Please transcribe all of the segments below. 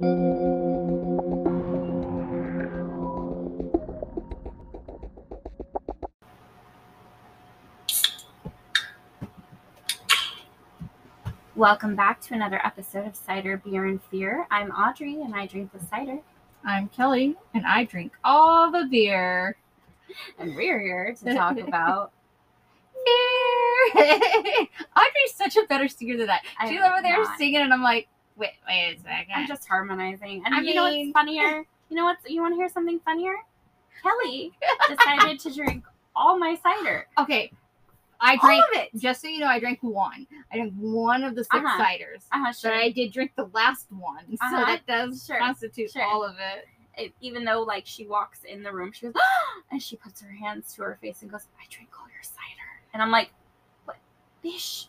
Welcome back to another episode of Cider, Beer, and Fear. I'm Audree, and I drink the cider. I'm Kelly, and I drink all the beer. And we're here to talk about. Beer. Audree's such a better singer than that. She's over there not. singing, and I'm like, wait, wait a second. I'm just harmonizing. And I you know what's mean- funnier? You know what's you want to hear something funnier? Kelly decided to drink all my cider. okay. I All drank. of it. Just so you know, I drank one. I drank one of the 6 Uh-huh. ciders, Uh-huh, but. I did drink the last one, so Uh-huh. that does Sure. constitute Sure. all of it. It- even though like she walks in the room, she goes, and she puts her hands to her face and goes, "I drink all your cider," and I'm like, "What, bish?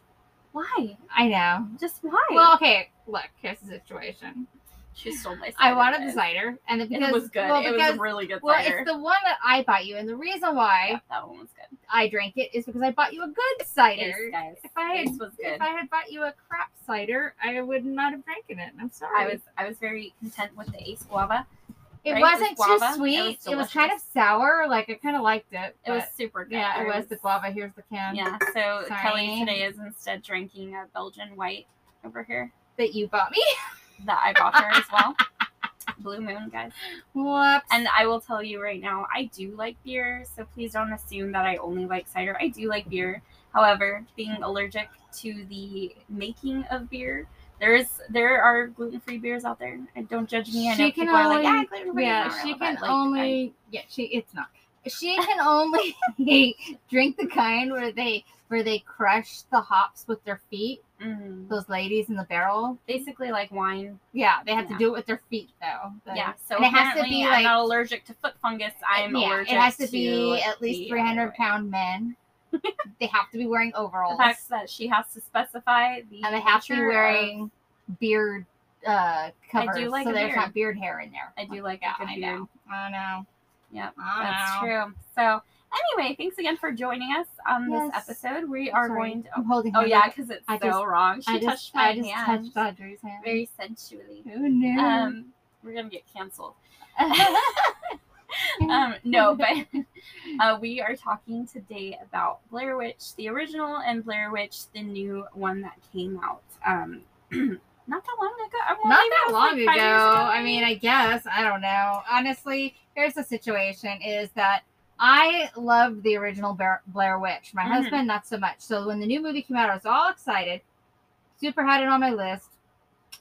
Why? I know. Just why?" Well, okay. Look, here's the situation. she stole my. Cider, I wanted the cider, and then because It was good. Well, it because was a really good well, cider. it's the one that I bought you, and the reason why yeah, that one was good. I drank it is because I bought you a good cider. Guys. If I had- was good. If I had bought you a crap cider, I would not have drank it. I'm sorry. I was I was very content with the Ace Guava. It right? wasn't It was too sweet. It It was was, kind of sour. Like I kind of liked it. It was super good. Yeah, it was the guava. Here's the can. Yeah, so Kelly Sorry. today is instead drinking a Belgian white over here That you bought me. that I bought her as well. Blue Moon, guys. Whoops. And I will tell you right now, I do like beer, so please don't assume that I only like cider. I do like beer. However, being allergic to the making of beer, there's there are gluten free beers out there. And don't judge me. I know She can people are like, only- yeah, gluten free. yeah, she can only. Yeah, she. It's not. She can only drink the kind where they where they crush the hops with their feet. Mm, Those ladies in the barrel. basically like wine. Yeah, they have Yeah. to do it with their feet though. The- yeah, so and it has to be I'm like not allergic to foot fungus. I'm allergic to. yeah, allergic. it has to be at least three hundred pound men. They have to be wearing overalls. The fact that she has to specify the and they have to be nature of- wearing beard uh covers, like so there's beard. not beard hair in there. I do like yeah, a good I beard. know. I know. Yep, I that's know. true. So anyway, thanks again for joining us on this episode. We are Sorry. going to. I'm holding. Oh yeah, because it's I so just- wrong. She I just, touched my I just hand touched Audree's hand. very sensually. Who knew? Um, we're gonna get canceled. um, no, but uh, we are talking today about Blair Witch, the original, and Blair Witch, the new one that came out. Um, not that long ago. uh, well, Not that long like ago. years I mean, I guess I don't know. Honestly, here's the situation: is that I loved the original Blair, Witch. My Mhm. husband, not so much. So when the new movie came out, I was all excited. Super had it on my list.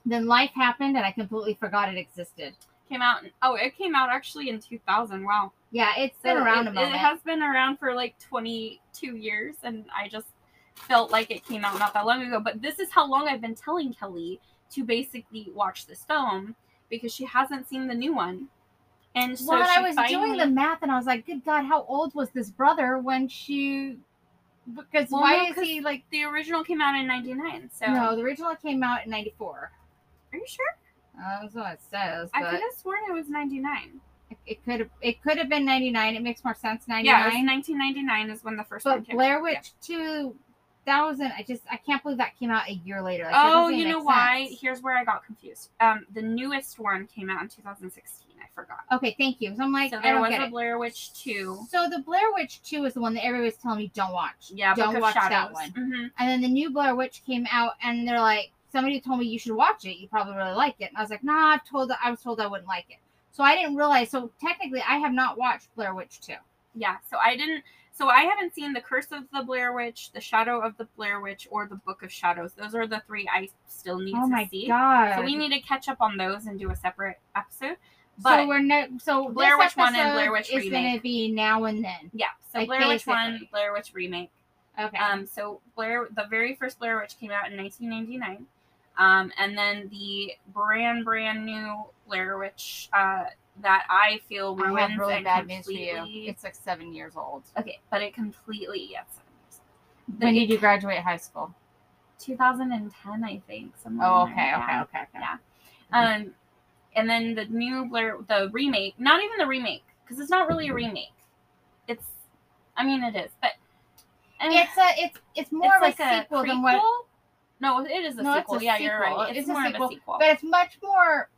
Then life happened, and I completely forgot it existed. Came out. in- Oh, it came out actually in 2000. Wow. Yeah, it's So been around it, a moment. It has been around for like 22 years, and I just felt like it came out not that long ago. But this is how long I've been telling Kelly to basically watch this film because she hasn't seen the new one. And so well, I was doing the math, and I was like, "Good God, how old was this brother when she?" Because Well, why no, is he like? the original came out in 99. So No, the original came out in '94. are you sure? That's what it says. I could have sworn it was 99. It- It could have it could have been 99. It makes more sense 99. Yeah, 1999 is when the first one but came Blair. Witch 2000 I just I can't believe that came out a year later. Like, Oh, you know why? sense. Here's where I got confused. Um, the newest one came out in 2016. I forgot. Okay, thank you. So I'm like so I there don't was a it. Blair Witch 2. So the Blair Witch 2 is the one that everybody's telling me don't watch. Yeah, don't watch that Shadows. one. hmm And then the new Blair Witch came out and they're like somebody told me you should watch it. You probably really like it. And I was like, "Nah, I've told I was told I wouldn't like it." So I didn't realize so technically I have not watched Blair Witch 2. Yeah, so I didn't. So I haven't seen the Curse of the Blair Witch, the Shadow of the Blair Witch, or the Book of Shadows. Those are the three I still need Oh to my see. god. So we need to catch up on those and do a separate episode. so But we're no so Blair Witch 1 and Blair Witch is going to be now and then. yeah, so Like, Blair Witch One. Blair Witch remake. Okay. Um, so Blair, the very first Blair Witch came out in 1999, um, and then the brand brand new Blair Witch uh, that I feel I ruins have really and bad news for completely. you. It's like seven years old. okay, but it completely yes. When did you graduate high school? 2010, I think. somewhere Oh, okay, okay, yeah. okay, okay. Yeah. Um, and then the new Blair, the remake, not even the remake, because it's not really a remake. It's, I mean, it is, but I mean, It's a it's it's more it's of like a sequel than what prequel? No, it is a No, sequel. a yeah, you're right. It's, It's a more sequel, of a sequel. but it's much more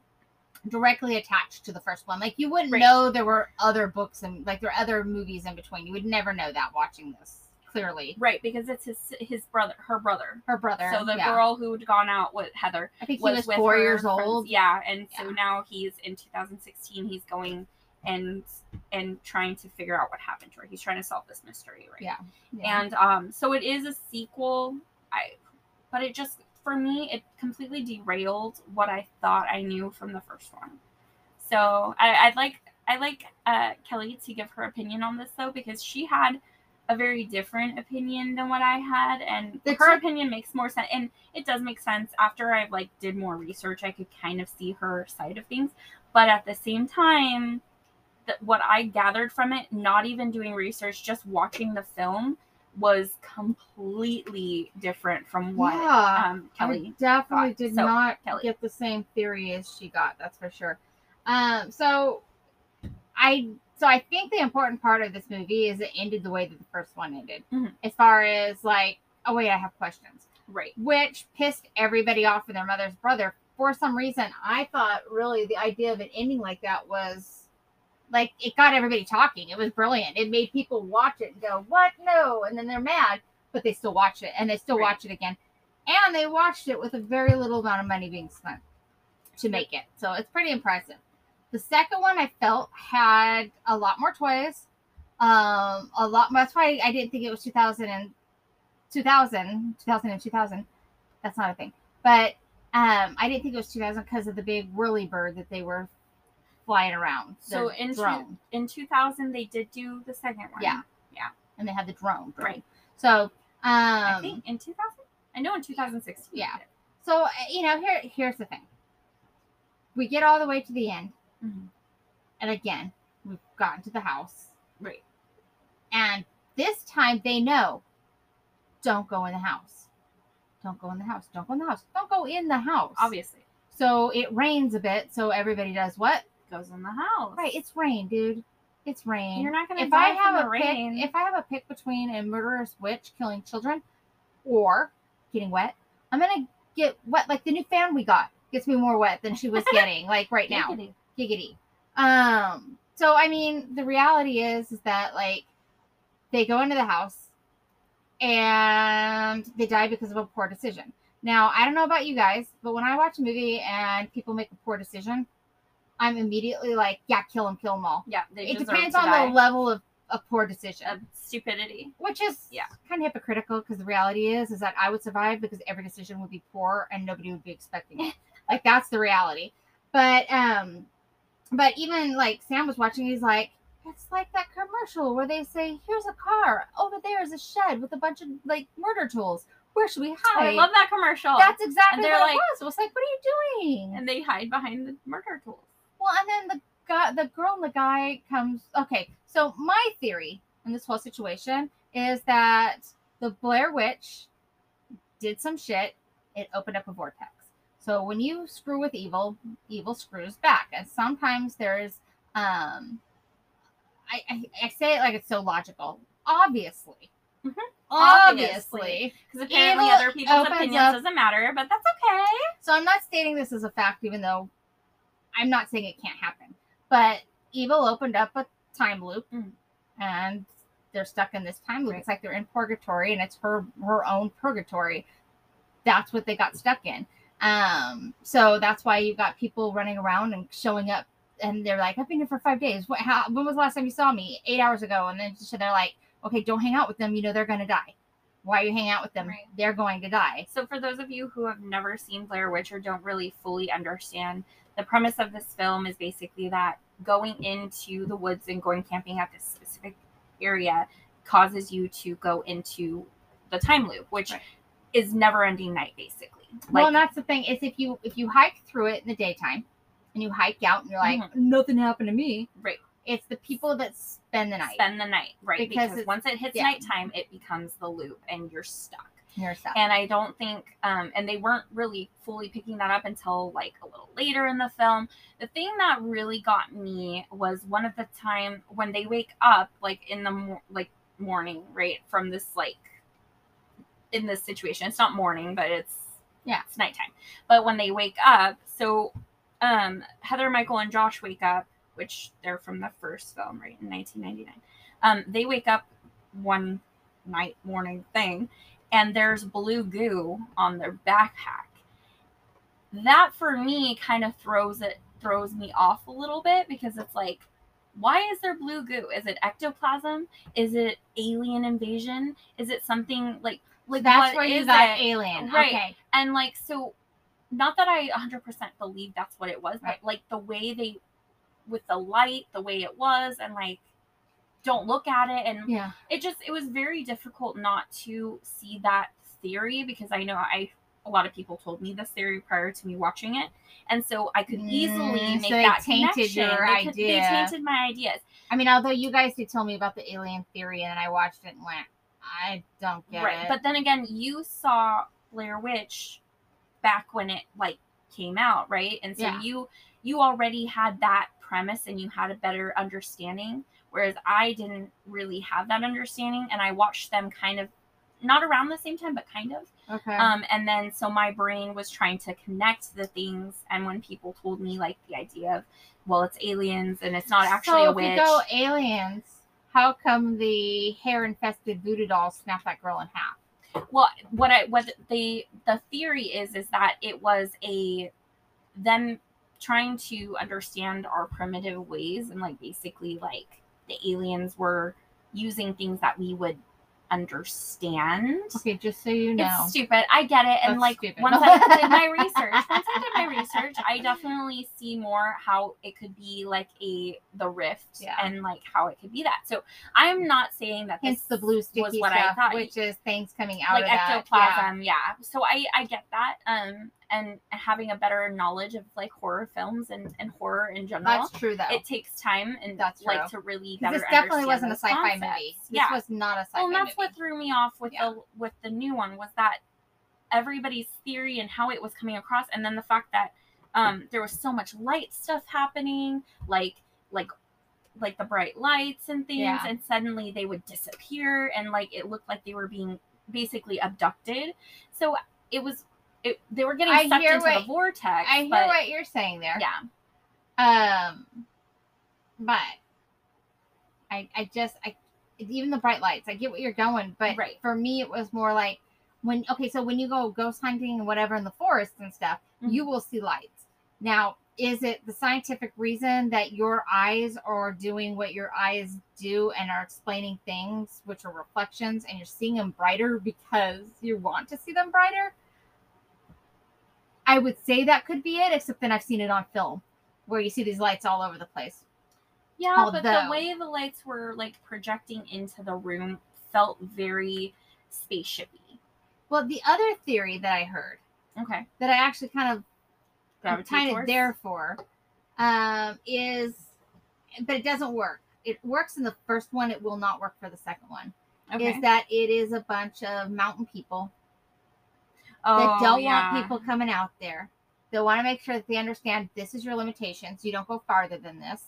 directly attached to the first one. Like you wouldn't Right. know there were other books and like there are other movies in between. You would never know that watching this. Clearly, Right, because it's his his brother, her brother. her brother. So the yeah. girl who'd gone out with Heather I think he was, was with four years friends- old. Yeah, and so Yeah. now he's in 2016. He's going and and trying to figure out what happened to her. He's trying to solve this mystery, right? Yeah. Yeah. And um, so it is a sequel. I, but it just for me it completely derailed what I thought I knew from the first one. So I, I'd like I like uh, Kelly to give her opinion on this though because she had a very different opinion than what I had, and The her opinion makes more sense. And it does make sense after I like did more research. I could kind of see her side of things, but at the same time, that what I gathered from it, not even doing research, just watching the film, was completely different from what Yeah. um, Kelly. I definitely got. did So, not Kelly. get the same theory as she got. That's for sure. Um, so I so I think the important part of this movie is it ended the way that the first one ended. Mhm. As far as like, oh wait, I have questions, right. which pissed everybody off with their mother's brother. For some reason, I thought really the idea of it ending like that was like it got everybody talking. It was brilliant. It made people watch it and go, "What? No!" And then they're mad, but they still watch it and they still Right. watch it again. And they watched it with a very little amount of money being spent to make it. So it's pretty impressive. The second one I felt had a lot more toys. Um, a lot. That's why I didn't think it was 2000 and 2000, 2000 and 2000. That's not a thing. But um, I didn't think it was 2000 because of the big whirly bird that they were flying around. So in two- In 2000, they did do the second one. Yeah. Yeah. and they had the drone. drone. Right. So um, I think in 2000. I know in 2016. Yeah. So uh, you know, here here's the thing. We get all the way to the end, Mhm. and again, we've gotten to the house, Right. and this time they know. Don't go in the house. Don't go in the house. Don't go in the house. Don't go in the house. Obviously, So it rains a bit. So everybody does what? Goes in the house. Right. It's rain, dude. It's rain. You're not gonna if die I have from a the pick, rain. if I have a pick between a murderous witch killing children or getting wet, I'm gonna get wet. Like the new fan we got gets me more wet than she was getting like right now. Giggity. Giggity. Um. So I mean, the reality is, is that like they go into the house and they die because of a poor decision. Now I don't know about you guys, but when I watch a movie and people make a poor decision, I'm immediately like, yeah, kill them, kill them all. Yeah, It depends on die. the level of a poor decision, of stupidity. which is Yeah. kind of hypocritical because the reality is is that I would survive because every decision would be poor and nobody would be expecting it. like that's the reality. But um, but even like Sam was watching, he's like, it's like that commercial where they say, "Here's a car over there is a shed with a bunch of like murder tools. Where should we hide?" I love that commercial. That's exactly they're what like- it was. It was like, "What are you doing?" and they hide behind the murder tools. Well, and then the guy, the girl and the guy comes. Okay, so my theory in this whole situation is that the Blair Witch did some shit. It opened up a vortex. So when you screw with evil, evil screws back, and sometimes there's, um, I I, I say it like it's so logical. Obviously, Mhm. obviously. Because apparently other people's opinions up- doesn't matter, but that's okay. So I'm not stating this as a fact, even though I'm not saying it can't happen. But evil opened up a time loop, Mhm. and they're stuck in this time loop. Right. It's like they're in purgatory, and it's her her own purgatory. That's what they got stuck in. Um, so that's why you got people running around and showing up, and they're like, "I've been here for five days. What? How? When was the last time you saw me? Eight hours ago." And then so they're like, "Okay, don't hang out with them. You know they're gonna die. Why are you hanging out with them? Right. They're going to die." So, for those of you who have never seen Blair Witch or don't really fully understand, the premise of this film is basically that going into the woods and going camping at this specific area causes you to go into the time loop, which Right. is never ending night, basically. well, Like, and that's the thing is if you if you hike through it in the daytime, and you hike out and you're like mm-hmm. nothing happened to me, right. it's the people that spend the night. Spend the night, right? Because Because, once it hits yeah. nighttime, it becomes the loop and you're stuck. Your stuff. and I don't think, um, and they weren't really fully picking that up until like a little later in the film. The thing that really got me was one of the time when they wake up, like in the mor- like morning, right from this like in this situation. It's not morning, but it's Yeah. it's nighttime. But when they wake up, so um, Heather, Michael, and Josh wake up, which they're from the first film, right, in 1999. Um, they wake up one night morning thing, and there's blue goo on their backpack. That for me kind of throws it throws me off a little bit because it's like, why is there blue goo? Is it ectoplasm? Is it alien invasion? Is it something like like That's what where you is got it? alien. Right. Okay. and like so not that i 100% believe that's what it was Right. but like the way they with the light the way it was and like don't look at it and Yeah. it just it was very difficult not to see that theory because i know i a lot of people told me this theory prior to me watching it and so i could easily Mm, make so that tainted connection. your they, could- they tainted my ideas I mean, although you guys did tell me about the alien theory, and I watched it and went, I don't get right it. but then again you saw blair witch back when it like came out right and so Yeah. you you already had that premise and you had a better understanding whereas i didn't really have that understanding and i watched them kind of not around the same time but kind of okay. um and then so my brain was trying to connect the things and when people told me like the idea of well it's aliens and it's not actually so a witch go aliens, how come the hair infested voodoo doll snapped that girl in half? well what i what the the theory is is that it was a them trying to understand our primitive ways and like basically like the aliens were using things that we would understand Okay, just so you know. it's stupid i get it and That's like stupid. once i did my research once i did my research i definitely see more how it could be like a the rift Yeah. and like how it could be that so i'm not saying that Hence this the blue was sticky what I stuff, thought. which is things coming out like of that. Yeah. yeah. so i i get that um and having a better knowledge of like horror films and and horror in general That's true though. it takes time and That's like to really better this definitely wasn't a sci-fi concepts. movie. This yeah was not a sci-fi well and that's movie. what threw me off with Yeah. the with the new one was that everybody's theory and how it was coming across and then the fact that um there was so much light stuff happening like like like the bright lights and things Yeah. and suddenly they would disappear and like it looked like they were being basically abducted so it was it, they were getting I sucked into the what- vortex I hear but what you're saying there. yeah Um, but I I just I even the bright lights. I get what you're going, but Right. for me it was more like when okay, so when you go ghost hunting and whatever in the forest and stuff, Mhm. you will see lights. Now, is it the scientific reason that your eyes are doing what your eyes do and are explaining things, which are reflections, and you're seeing them brighter because you want to see them brighter? I would say that could be it, except then I've seen it on film where you see these lights all over the place. Yeah, but the way the lights were like projecting into the room felt very spaceshipy. Well, the other theory that I heard Okay. that I actually kind of kind of towards? there for um, is, but it doesn't work. It works in the first one. It will not work for the second one. Okay. Is that it is a bunch of mountain people oh, that don't yeah. want people coming out there. They want to make sure that they understand this is your limitations. You don't go farther than this.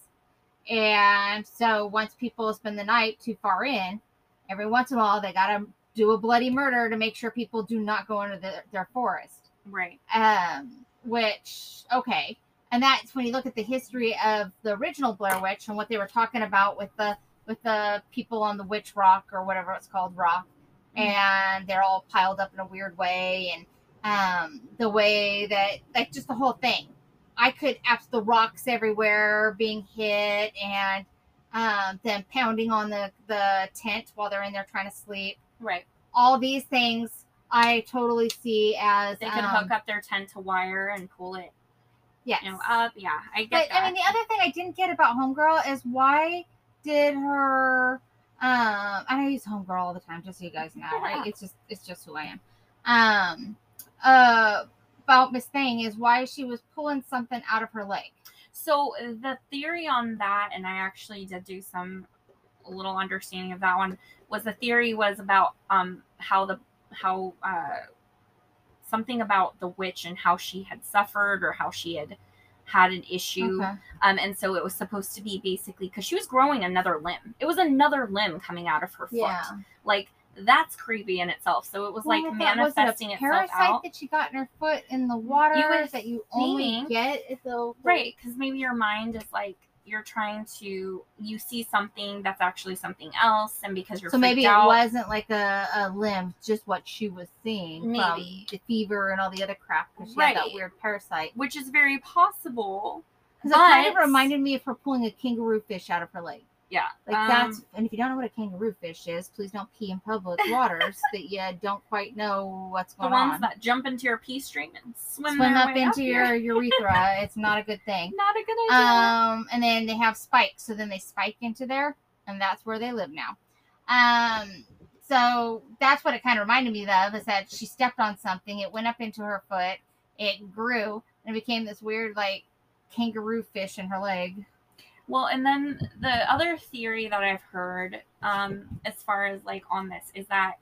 And so once people spend the night too far in, every once in a while they got to do a bloody murder to make sure people do not go into the, their forest. Right. Um, which okay, and that's when you look at the history of the original Blair Witch and what they were talking about with the with the people on the Witch Rock or whatever it's called, Rock, Mhm. and they're all piled up in a weird way, and um, the way that like just the whole thing. I could abs the rocks everywhere being hit and um, them pounding on the the tent while they're in there trying to sleep. Right. All these things I totally see as They could um, hook up their tent to wire and pull it, Yes. you know, up. Yeah, I get But that. I mean, the other thing I didn't get about Homegirl is why did her? Um, I use Homegirl all the time, just so you guys know. Yeah. Right? It's just it's just who I am. Um, uh, about Miss Thing is why she was pulling something out of her leg. So the theory on that, and I actually did do some a little understanding of that one, was the theory was about um how the how uh something about the witch and how she had suffered or how she had had an issue Okay. um and so it was supposed to be basically because she was growing another limb it was another limb coming out of her foot Yeah. like that's creepy in itself. So it was Well, like thought, was it a manifesting itself parasite out. that she got in her foot in the water would that you only think- get at the Right, because maybe your mind is like you're trying to you see something that's actually something else, and because you're So maybe it out, wasn't like a, a limb, just what she was seeing Maybe. the fever and all the other crap because she had that weird parasite. which is very possible. Because it kind of reminded me of her pulling a kangaroo fish out of her leg. Yeah, Like um, that's and if you don't know what a kangaroo fish is, please don't pee in public waters that you don't quite know what's going the going ones on. that jump into your pee stream and swim, Swim up into here. your urethra. it's not a good thing. Not a good idea. Um, and then they have spikes, so then they spike into there, and that's where they live now. Um, so that's what it kind of reminded me of is that she stepped on something, it went up into her foot, it grew, and it became this weird like kangaroo fish in her leg. Well, and then the other theory that I've heard, um, as far as like on this, is that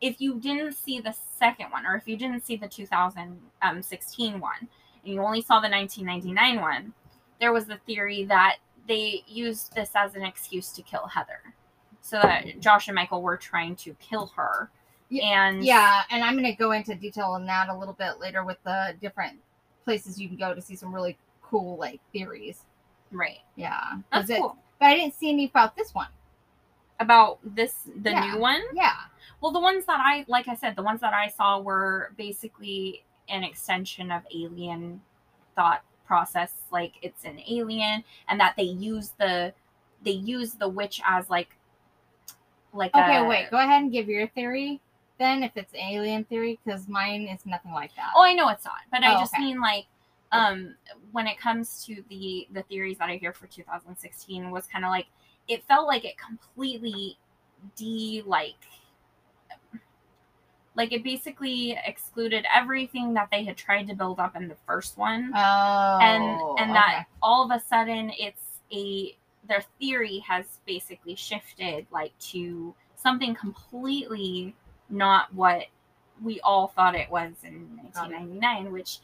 if you didn't see the second one, or if you didn't see the 2016 one, and you only saw the 1999 one, there was the theory that they used this as an excuse to kill Heather, so that Josh and Michael were trying to kill her. Yeah, and Yeah, and I'm going to go into detail on that a little bit later with the different places you can go to see some really cool like theories. Right, Yeah. that's it- cool. But I didn't see any about this one. About this, the Yeah. new one. Yeah. Well, the ones that I, like I said, the ones that I saw were basically an extension of alien thought process. Like it's an alien, and that they use the they use the witch as like like Okay, a- wait. Go ahead and give your theory then, if it's alien theory, because mine is nothing like that. Oh, I know it's not, but I Oh, just okay. mean like um when it comes to the the theories that I hear for 2016 was kind of like it felt like it completely de like like it basically excluded everything that they had tried to build up in the first one. Oh, and and that all of a sudden it's a their theory has basically shifted like to something completely not what we all thought it was in 1999 which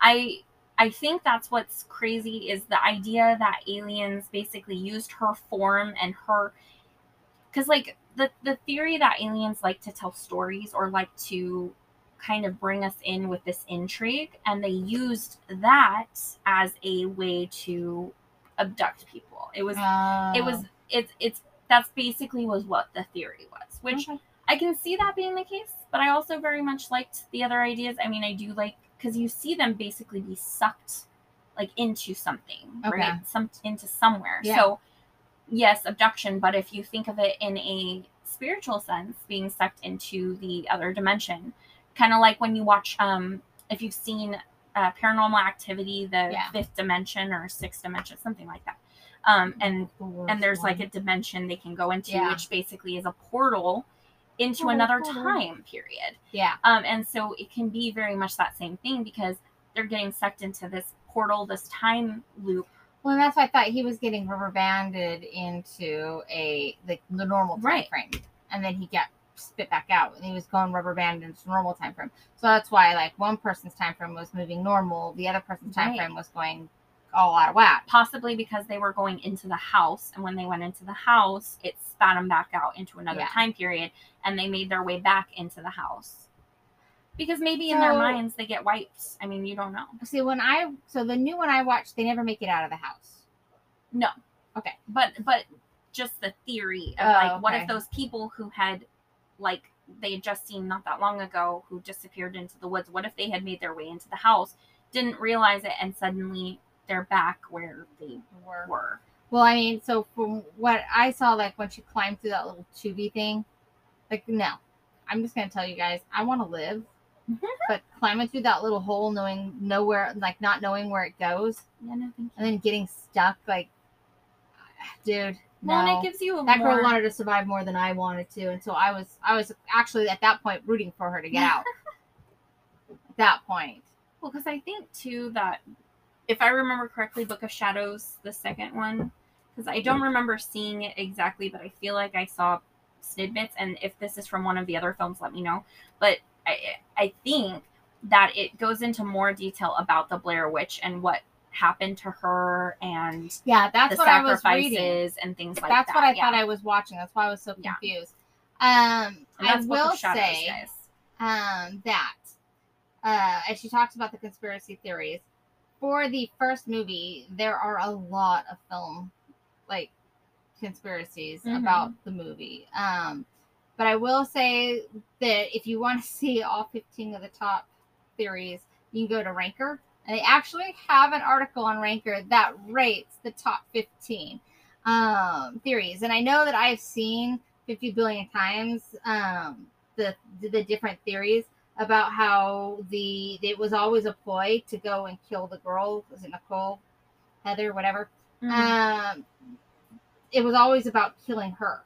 i i think that's what's crazy is the idea that aliens basically used her form and her because like the the theory that aliens like to tell stories or like to kind of bring us in with this intrigue and they used that as a way to abduct people it was it was Oh. it's it's that's basically was what the theory was which Okay. i can see that being the case but i also very much liked the other ideas i mean i do like because you see them basically be sucked like into something Okay. right some into somewhere Yeah. so yes abduction but if you think of it in a spiritual sense being sucked into the other dimension kind of like when you watch um if you've seen uh, paranormal activity the Yeah. fifth dimension or sixth dimension something like that um and The and there's worst like a dimension they can go into Yeah. which basically is a portal into Portal, another portal. time period yeah. um and so it can be very much that same thing because they're getting sucked into this portal this time loop Well, and that's why I thought he was getting rubber banded into a the, the normal time Right. frame, and then he got spit back out, and he was going rubber banded into normal time frame. So that's why like one person's time frame was moving normal, the other person's time Right. frame was going all out of whack. possibly because they were going into the house and when they went into the house it spat them back out into another Yeah. time period and they made their way back into the house because maybe in their minds they get wiped i mean you don't know See, when I so the new one I watched, they never make it out of the house. no Okay. but but just the theory of Oh, like what if those people who had like they had just seen not that long ago who disappeared into the woods what if they had made their way into the house didn't realize it and suddenly they're back where they Were. were Well, I mean, so from what I saw, like when she climbed through that little tubey thing, like no, I'm just gonna tell you guys, I want to live, Mhm. but climbing through that little hole, knowing nowhere, like not knowing where it goes, yeah no thank you and then getting stuck, like, dude, no. well and it gives you a that more, girl wanted to survive more than I wanted to, and so I was, I was actually at that point rooting for her to get out. at that point, Well, because I think too that if I remember correctly, Book of Shadows, the second one, because I don't remember seeing it exactly, but I feel like I saw snippets. And if this is from one of the other films, let me know. But I, I think that it goes into more detail about the Blair Witch and what happened to her and yeah, that's the what I was reading. sacrifices and things like that's that. That's what I yeah. thought I was watching. That's why I was so Yeah. confused. Um, I will Shadows, say guys. um, that uh, as she talks about the conspiracy theories for the first movie, there are a lot of film like conspiracies Mhm. about the movie. Um, but I will say that if you want to see all 15 of the top theories, you can go to Ranker. And they actually have an article on Ranker that rates the top 15 um, theories. And I know that I've seen 50 billion times um, the, the different theories about how the it was always a ploy to go and kill the girl. Was it Nicole, Heather, whatever? Mhm. Um, it was always about killing her.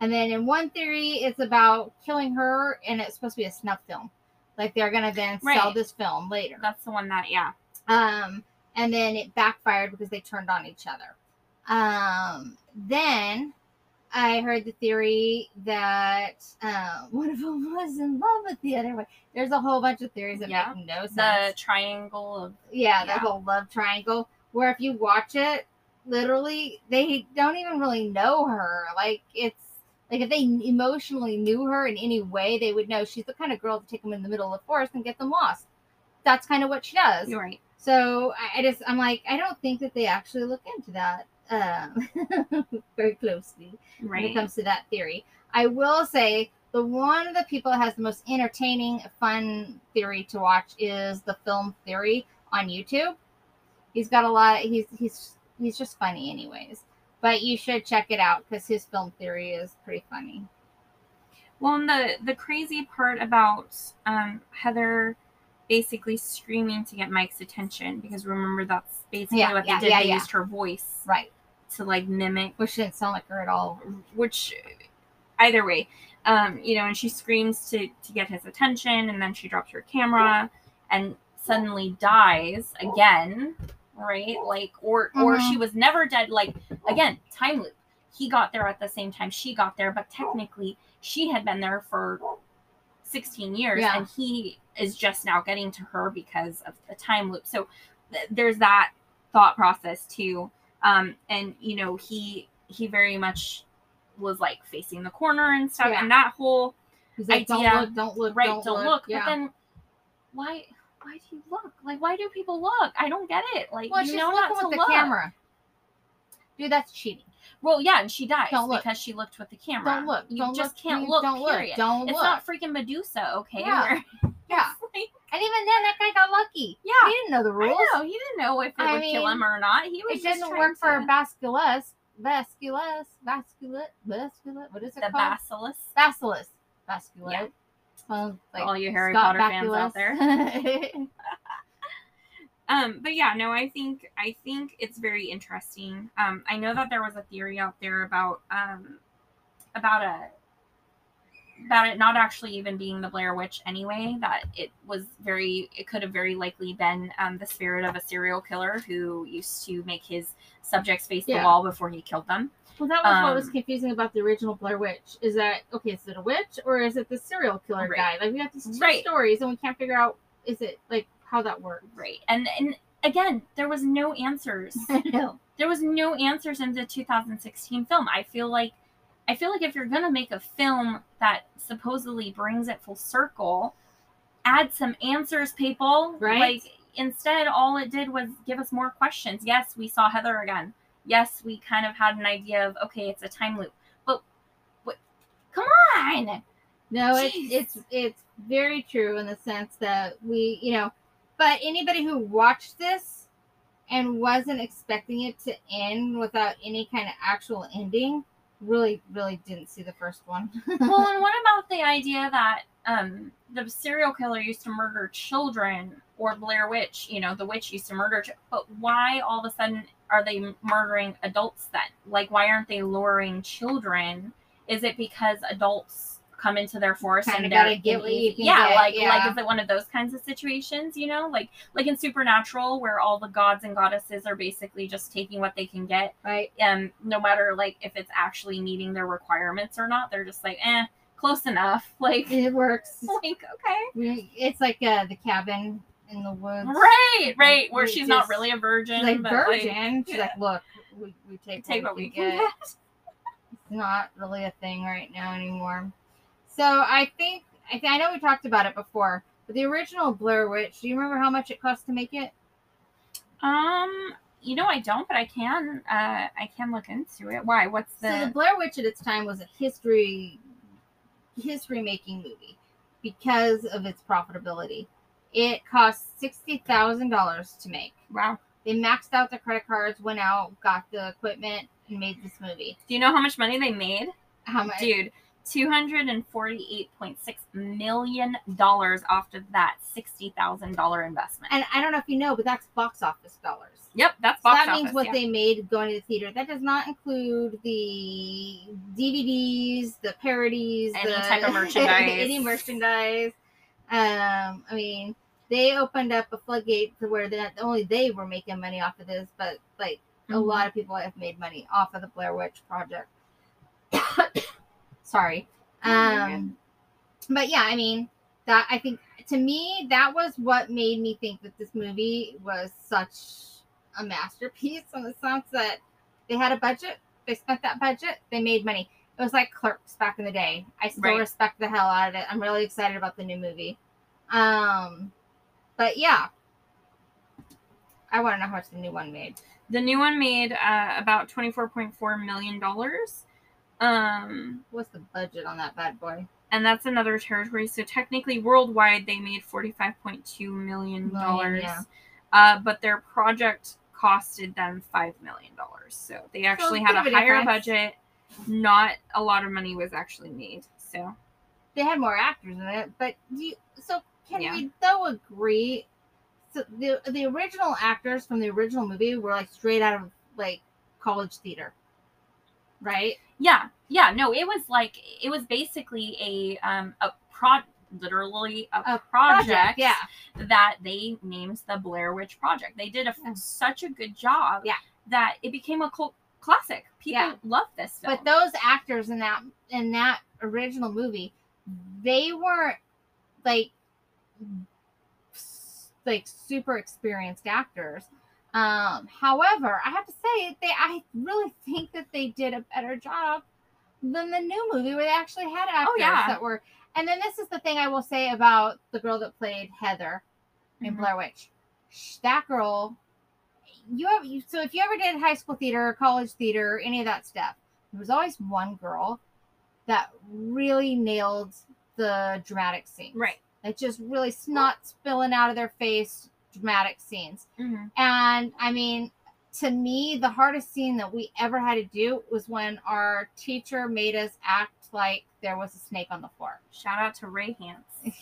And then in one theory, it's about killing her, and it's supposed to be a snuff film. Like they're gonna then sell this film later. that's the one that yeah. Um, and then it backfired because they turned on each other. Um, then I heard the theory that uh, one of them was in love with the other one. There's a whole bunch of theories that Yeah. make no sense The triangle of yeah, the Yeah. whole love triangle. Where if you watch it, literally, they don't even really know her. Like it's like if they emotionally knew her in any way, they would know she's the kind of girl to take them in the middle of the forest and get them lost. That's kind of what she does. you're right. So I, I just I'm like I don't think that they actually look into that um, very closely when it comes to that theory. I will say the one of the people that has the most entertaining, fun theory to watch is the film theory on YouTube. He's got a lot. He's he's he's just funny, anyways. But you should check it out because his film theory is pretty funny. Well, and the the crazy part about um, Heather basically screaming to get Mike's attention because remember that's basically Yeah, what they yeah, did. yeah, they used her voice Right. To like mimic, Which didn't sound like her at all. which either way, um, you know, and she screams to to get his attention, and then she drops her camera and suddenly dies again, right? Like, or or Mhm. she was never dead. Like again, time loop. He got there at the same time she got there, but technically she had been there for 16 years Yeah. and he is just now getting to her because of the time loop. So th- there's that thought process too. Um, and you know, he he very much was like facing the corner and stuff, Yeah. and that whole He's like, Idea. don't look, don't look, right, don't, don't, look. look. Yeah. But then why why do you look? Like why do people look? I don't get it. Like well, you she's know not to with the look. camera. Dude, that's cheating. Well, yeah, and she dies Don't look. because she looked with the camera. Don't look. You don't just look, can't look. Don't period. look. Don't It's look. not freaking Medusa, okay? Yeah. Where- yeah. like, And even then, that guy got lucky. yeah. He didn't know the I rules. know he didn't know if it I would kill him or not. He was It didn't work for to- Basculus. Basculus. Basculus. Basculus. What is it the called? basilisk. Basilisk. Basculus. Yeah. Well, like All you Harry Scott Potter fans out there. Um, but yeah, no, I think I think it's very interesting. Um, I know that there was a theory out there about um about a about it not actually even being the Blair Witch anyway. That it was very it could have very likely been um, the spirit of a serial killer who used to make his subjects face the wall before he killed them. well, that was what was Um, confusing about the original Blair Witch. Is that okay? Is it a witch or is it the serial killer Right. guy? Like we have these two Right. stories and we can't figure out is it like how that works. Right. And and again, there was no answers. I know. there was no answers in the 2016 film. I feel like I feel like if you're gonna make a film that supposedly brings it full circle, add some answers, people. Right. Like instead, all it did was give us more questions. Yes, we saw Heather again. Yes, we kind of had an idea of okay, it's a time loop. But what? Come on. No, it's it's it's very true in the sense that we, you know, but anybody who watched this and wasn't expecting it to end without any kind of actual ending really really didn't see the first one. well, and what about the idea that um, the serial killer used to murder children, or Blair Witch, you know, the witch used to murder, but why all of a sudden are they murdering adults then? Like, why aren't they luring children? Is it because adults come into their force Kinda and they're gotta get what you can yeah, get, like yeah. like is it one of those kinds of situations? You know, like like in Supernatural, where all the gods and goddesses are basically just taking what they can get right? um no matter like if it's actually meeting their requirements or not they're just like eh close enough like It works. like okay It's like uh, the cabin in the woods. right right where We she's not really a virgin like virgin. She's yeah. like, look, we, we take, like take what we we get. get It's not really a thing right now anymore. So I think I, th- I know we talked about it before, but the original Blair Witch. Do you remember how much it cost to make it? Um, you know I don't, but I can. Uh, I can look into it. Why? What's the? So the Blair Witch at its time was a history history making movie because of its profitability. It cost sixty thousand dollars to make. wow. They maxed out their credit cards, went out, got the equipment, and made this movie. Do you know how much money they made? How much? Dude, two hundred and forty-eight point six million dollars off of that sixty thousand dollar investment. And I don't know if you know, but that's box office dollars. yep, that's So that office. means what yeah. they made going to the theater. That does not include the DVDs, the parodies, Any the, type of merchandise. any merchandise. Um, I mean, they opened up a floodgate to where not only they were making money off of this, but like a Mhm. lot of people have made money off of the Blair Witch Project. Sorry. Um, but yeah, I mean that I think to me that was what made me think that this movie was such a masterpiece in the sense that they had a budget, they spent that budget, they made money. It was like Clerks back in the day. I still Right. respect the hell out of it. I'm really excited about the new movie. Um, but yeah, I want to know how much the new one made. The new one made uh, about twenty-four point four million dollars. Um, What's the budget on that bad boy? and that's another territory. So technically, worldwide, they made forty-five point two million dollars. Yeah. Uh, but their project costed them five million dollars. So they actually a had a higher difference. budget. Not a lot of money was actually made. So they had more actors in it, but do you, so can Yeah. we though agree? So the the original actors from the original movie were like straight out of like college theater, right? yeah, yeah, no, it was like it was basically a um a pro literally a, A project, yeah. that they named the Blair Witch Project. They did a, Yeah. such a good job Yeah. that it became a cult classic. People Yeah. love this film. But those actors in that in that original movie, they weren't like like super experienced actors. Um, however, I have to say they I really think that they did a better job than the new movie where they actually had actors yeah. that were and then this is the thing I will say about the girl that played Heather in Mhm. Blair Witch. That girl you have you, so if you ever did high school theater, or college theater, any of that stuff, there was always one girl that really nailed the dramatic scene. right. Like just really snot spilling out of their face, dramatic scenes. Mhm. And I mean, to me, the hardest scene that we ever had to do was when our teacher made us act like there was a snake on the floor. Shout out to Ray Hance.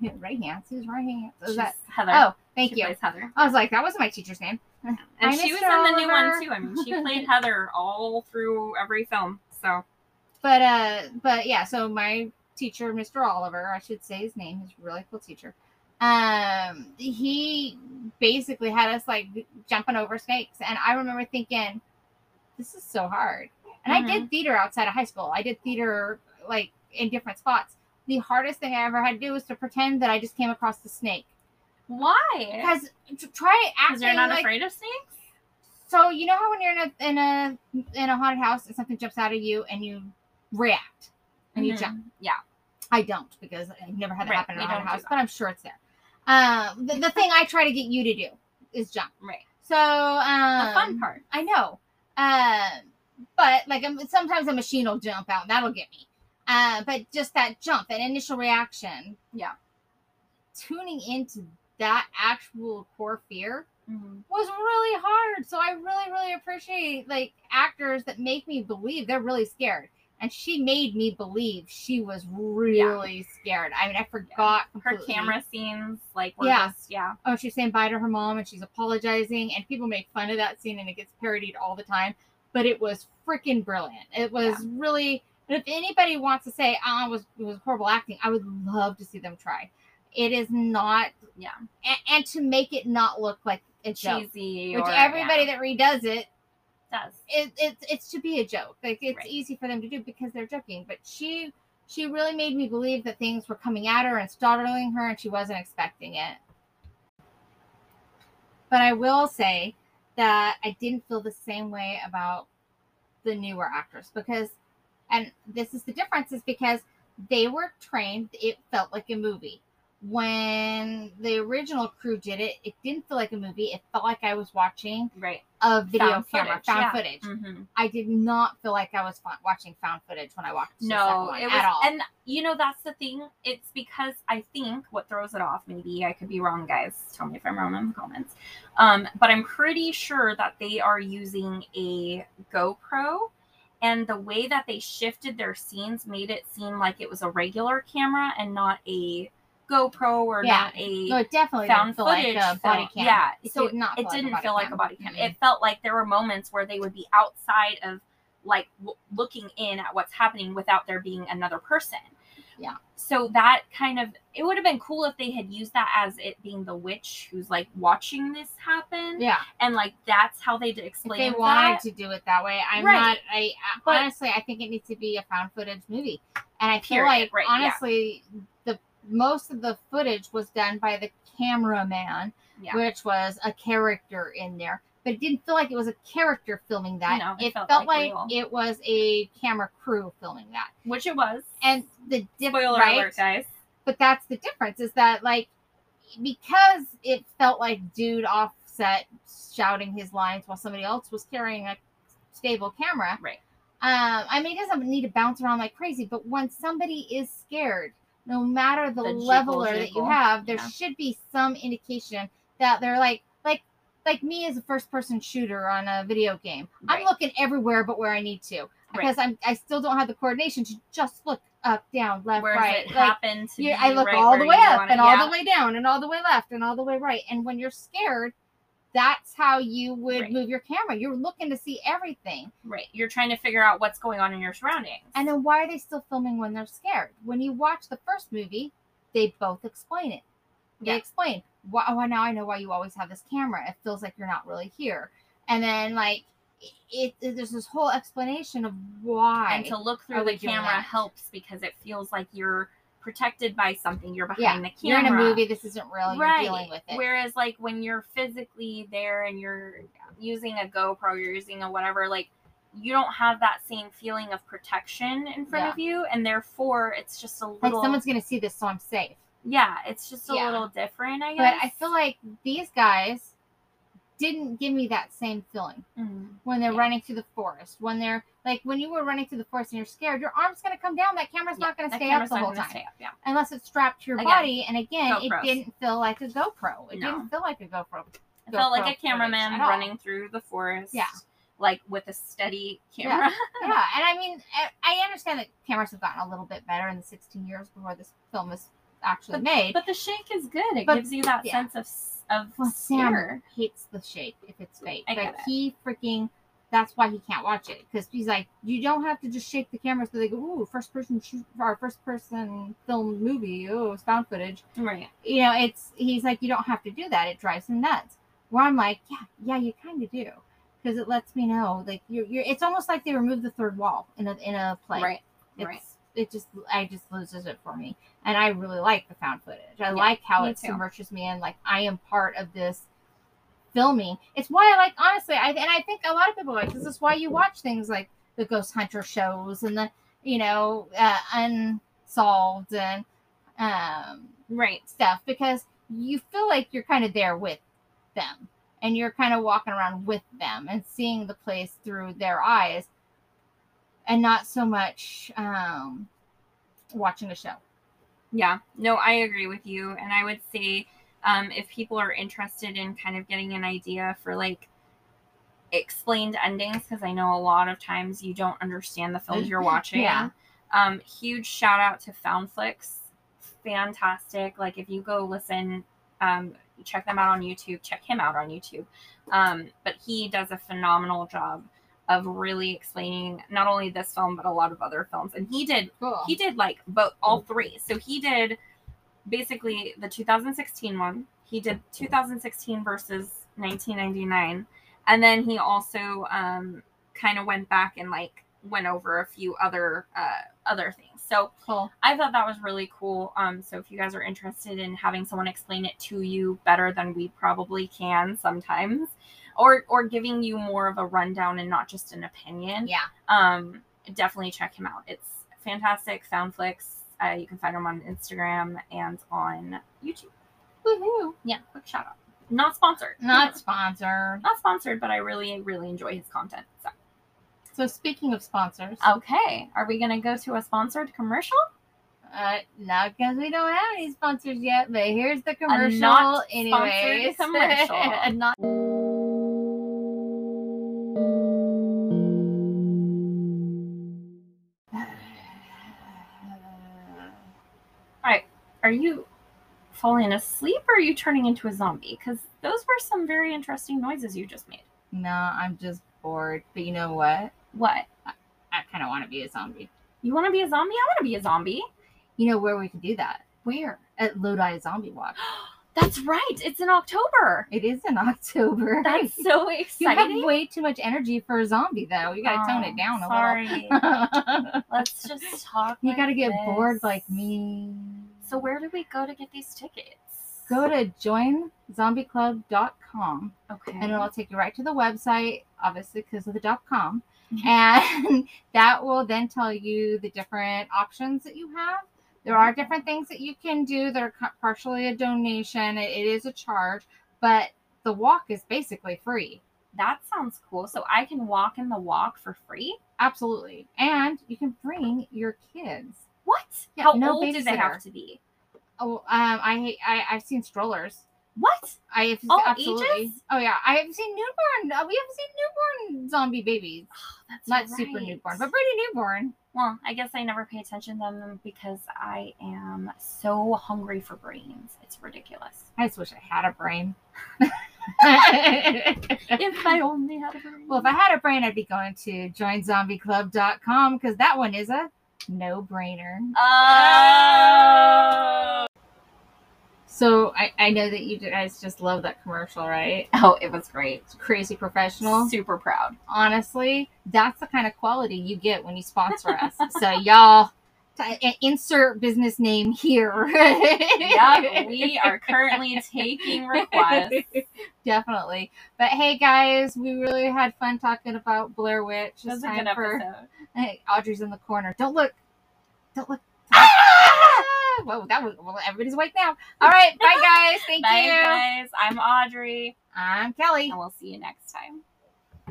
right hands. Who's right hands? Is She's that? Heather. Oh, thank She you. Heather. I was like, that wasn't my teacher's name. And Hi, she was Mr. in the new one too. I mean, she played Heather all through every film. So But uh, but yeah. So my teacher, Mr. Oliver, I should say his name. He's a really cool teacher. Um, he basically had us like jumping over snakes, and I remember thinking, this is so hard. And I did theater outside of high school. I did theater like in different spots. The hardest thing I ever had to do was to pretend that I just came across the snake. why? Because to try Because acting you're not like afraid of snakes. so you know how when you're in a in a in a haunted house and something jumps out of you and you react and you Mhm. jump. Yeah. I don't because I've never had that Right, happen in a haunted house, but I'm sure it's there. Um, the, the thing I try to get you to do is jump. Right. So um, The fun part. I know. Um, but like sometimes a machine will jump out and that'll get me. Uh, but just that jump, that initial reaction. Yeah. Tuning into that actual core fear Mhm. was really hard. So I really, really appreciate like actors that make me believe they're really scared. And she made me believe she was really scared. I mean, I forgot Her camera scenes, like, Yeah. just, yeah. Oh, she's saying bye to her mom and she's apologizing, and people make fun of that scene and it gets parodied all the time. But it was freaking brilliant. It was really. And if anybody wants to say, "Ah, it was it was horrible acting," I would love to see them try. It is not. Yeah. And, and to make it not look like joke, Cheesy. which or, everybody yeah, that redoes it does. it, it's it's to be a joke. Like it's Right. easy for them to do because they're joking. But she she really made me believe that things were coming at her and startling her, and she wasn't expecting it. But I will say that I didn't feel the same way about the newer actors because, and this is the difference, is because they were trained. It felt like a movie. When the original crew did it, it didn't feel like a movie. It felt like I was watching Right. a video Found camera, footage, found yeah. footage. Mm-hmm. I did not feel like I was watching found footage when I watched No, it was, at all. and you know that's the thing. It's because I think what throws it off. Maybe I could be wrong, guys. Tell me if I'm wrong in the comments. Um, but I'm pretty sure that they are using a GoPro, and the way that they shifted their scenes made it seem like it was a regular camera and not a GoPro or Yeah. not a no, it definitely found like footage a body cam. Yeah, it so not. it didn't feel like a body cam. It felt like there were moments where they would be outside of like w- looking in at what's happening without there being another person. Yeah. So that kind of it would have been cool if they had used that as it being the witch who's like watching this happen, yeah. and like that's how they would If explain they wanted that. to do it that way, I'm Right. not. I, But- honestly, I think it needs to be a found footage movie, and I feel Period, like right, honestly, the most of the footage was done by the cameraman, Yeah. which was a character in there. But it didn't feel like it was a character filming that. No, it it felt felt, like like, it was a camera crew filming that. Which it was. And the difference, Spoiler right? alert, guys. but that's the difference is that like because it felt like dude offset shouting his lines while somebody else was carrying a stable camera Right. um i mean it doesn't need to bounce around like crazy but when somebody is scared no matter the, The jiggle, leveler that you have there Yeah. should be some indication that they're like like like me as a first person shooter on a video game. I'm looking everywhere but where i need to because i'm i still don't have the coordination to just look up down left Whereas right. it like I look right all the way up and all the way down and all the way left and all the way right. And when you're scared, that's how you would Right. move your camera. You're looking to see everything. Right. You're trying to figure out what's going on in your surroundings. And then why are they still filming when they're scared? When you watch the first movie, they both explain it. They Yeah. explain, why, oh, now I know why you always have this camera. It feels like you're not really here. And then, like, it, it there's this whole explanation of why. and to look through the camera helps because it feels like you're protected by something. You're yeah, behind the camera. you're in a movie. This isn't real. You're dealing with it. Whereas, like when you're physically there and you're using a GoPro, you're using a whatever, like you don't have that same feeling of protection in front Yeah. of you, and therefore it's just a like little. someone's gonna see this, so I'm safe. yeah, it's just a Yeah. little different, I guess. But. I feel like these guys didn't give me that same feeling Mm. when they're Yeah. running through the forest. When they're like when you were running through the forest and you're scared, your arm's gonna come down. That camera's Yeah, not gonna stay up the whole time up, Yeah. unless it's strapped to your Again, body. And again, GoPros. it didn't feel like a GoPro. It No. didn't feel like a GoPro. It felt like a cameraman footage at all. running through the forest. Yeah. Like with a steady camera. yeah, and I mean, I- I understand that cameras have gotten a little bit better in the 16 years before this film was actually made. But the shake is good. It But- gives you that yeah. sense of of Well, Sam hates the shake if it's fake. I like he freaking. That's why he can't watch it because he's like, you don't have to just shake the camera so they go, ooh, first person shoot our first person film movie. Oh, it's found footage. Right. You know, it's he's like, you don't have to do that. It drives him nuts. Where I'm like, yeah, yeah, you kind of do because it lets me know like you're, you're. It's almost like they remove the third wall in a in a play. Right. It's, right. It just, I just loses it for me, and I really like the found footage. I Yeah, like how it too. submerges me in. Like I am part of this filming. It's why I like, honestly, I and I think a lot of people like this. Is why you watch things like the Ghost Hunter shows and the, you know, uh, Unsolved and um Right. stuff because you feel like you're kind of there with them and you're kind of walking around with them and seeing the place through their eyes and not so much um watching a show. Yeah. No, I agree with you. And I would say um, if people are interested in kind of getting an idea for like explained endings, because I know a lot of times you don't understand the films you're watching. Yeah. Um, huge shout out to Foundflix. Fantastic. Like if you go listen, um, check them out on YouTube, check him out on YouTube. Um, but he does a phenomenal job of really explaining not only this film but a lot of other films. And he did Cool. he did like both all three. So he did basically the 2016 one. He did 2016 versus 1999, and then he also um, kind of went back and like went over a few other uh, other things. So cool. I thought that was really cool. Um, so if you guys are interested in having someone explain it to you better than we probably can sometimes, or or giving you more of a rundown and not just an opinion, Yeah. um, definitely check him out. It's fantastic. Foundflix. Uh, you can find him on Instagram and on YouTube. Woohoo. Yeah, quick shout out. Not sponsored. Not sponsored. not sponsored, but I really, really enjoy his content. So. So speaking of sponsors, Okay, are we gonna go to a sponsored commercial? uh, not because we don't have any sponsors yet, but here's the commercial. not anyways, sponsored commercial. A not- you falling asleep or are you turning into a zombie? Because those were some very interesting noises you just made. no, I'm just bored. But you know what? What? I kind of want to be a zombie. You want to be a zombie? I want to be a zombie. You know where we can do that? Where? At Lodi Zombie Walk. That's right. It's in October. It is in October. That's so exciting. you have way too much energy for a zombie, though. You gotta tone Oh, it down a Sorry. little. Let's just talk. you like gotta get bored like me. So where do we go to get these tickets? Go to joinzombieclub.com Okay. and it'll take you right to the website, obviously because of the dot .com, Mhm. and that will then tell you the different options that you have. There are different things that you can do that are partially a donation. It is a charge, but the walk is basically free. that sounds cool. So I can walk in the walk for free. Absolutely, and you can bring your kids. What? Yeah, How no old do they babysitter. have to be? Oh, um, I, I I've seen strollers. What? I have All absolutely. ages? Oh yeah, I have seen newborn. Uh, we have seen newborn zombie babies. That's Not super right. newborn, but pretty newborn. Well, I guess I never pay attention to them because I am so hungry for brains. It's ridiculous. I just wish I had a brain. if I only had a brain. well, if I had a brain, I'd be going to joinzombieclub.com because that one is a no-brainer. Oh. So I, I know that you guys just love that commercial, right? oh, it was great. It's crazy professional. Super proud. honestly, that's the kind of quality you get when you sponsor us. so y'all, insert business name here. Yep, we are currently taking requests. Definitely. But hey, guys, we really had fun talking about Blair Witch. It's a time good for episode. Hey, Audree's in the corner. Don't look. Don't look. Ah! Whoa, that was well. Everybody's awake now. All right, bye guys. Thank Bye, you. guys. I'm Audrey, I'm Kelly. and we'll see you next time.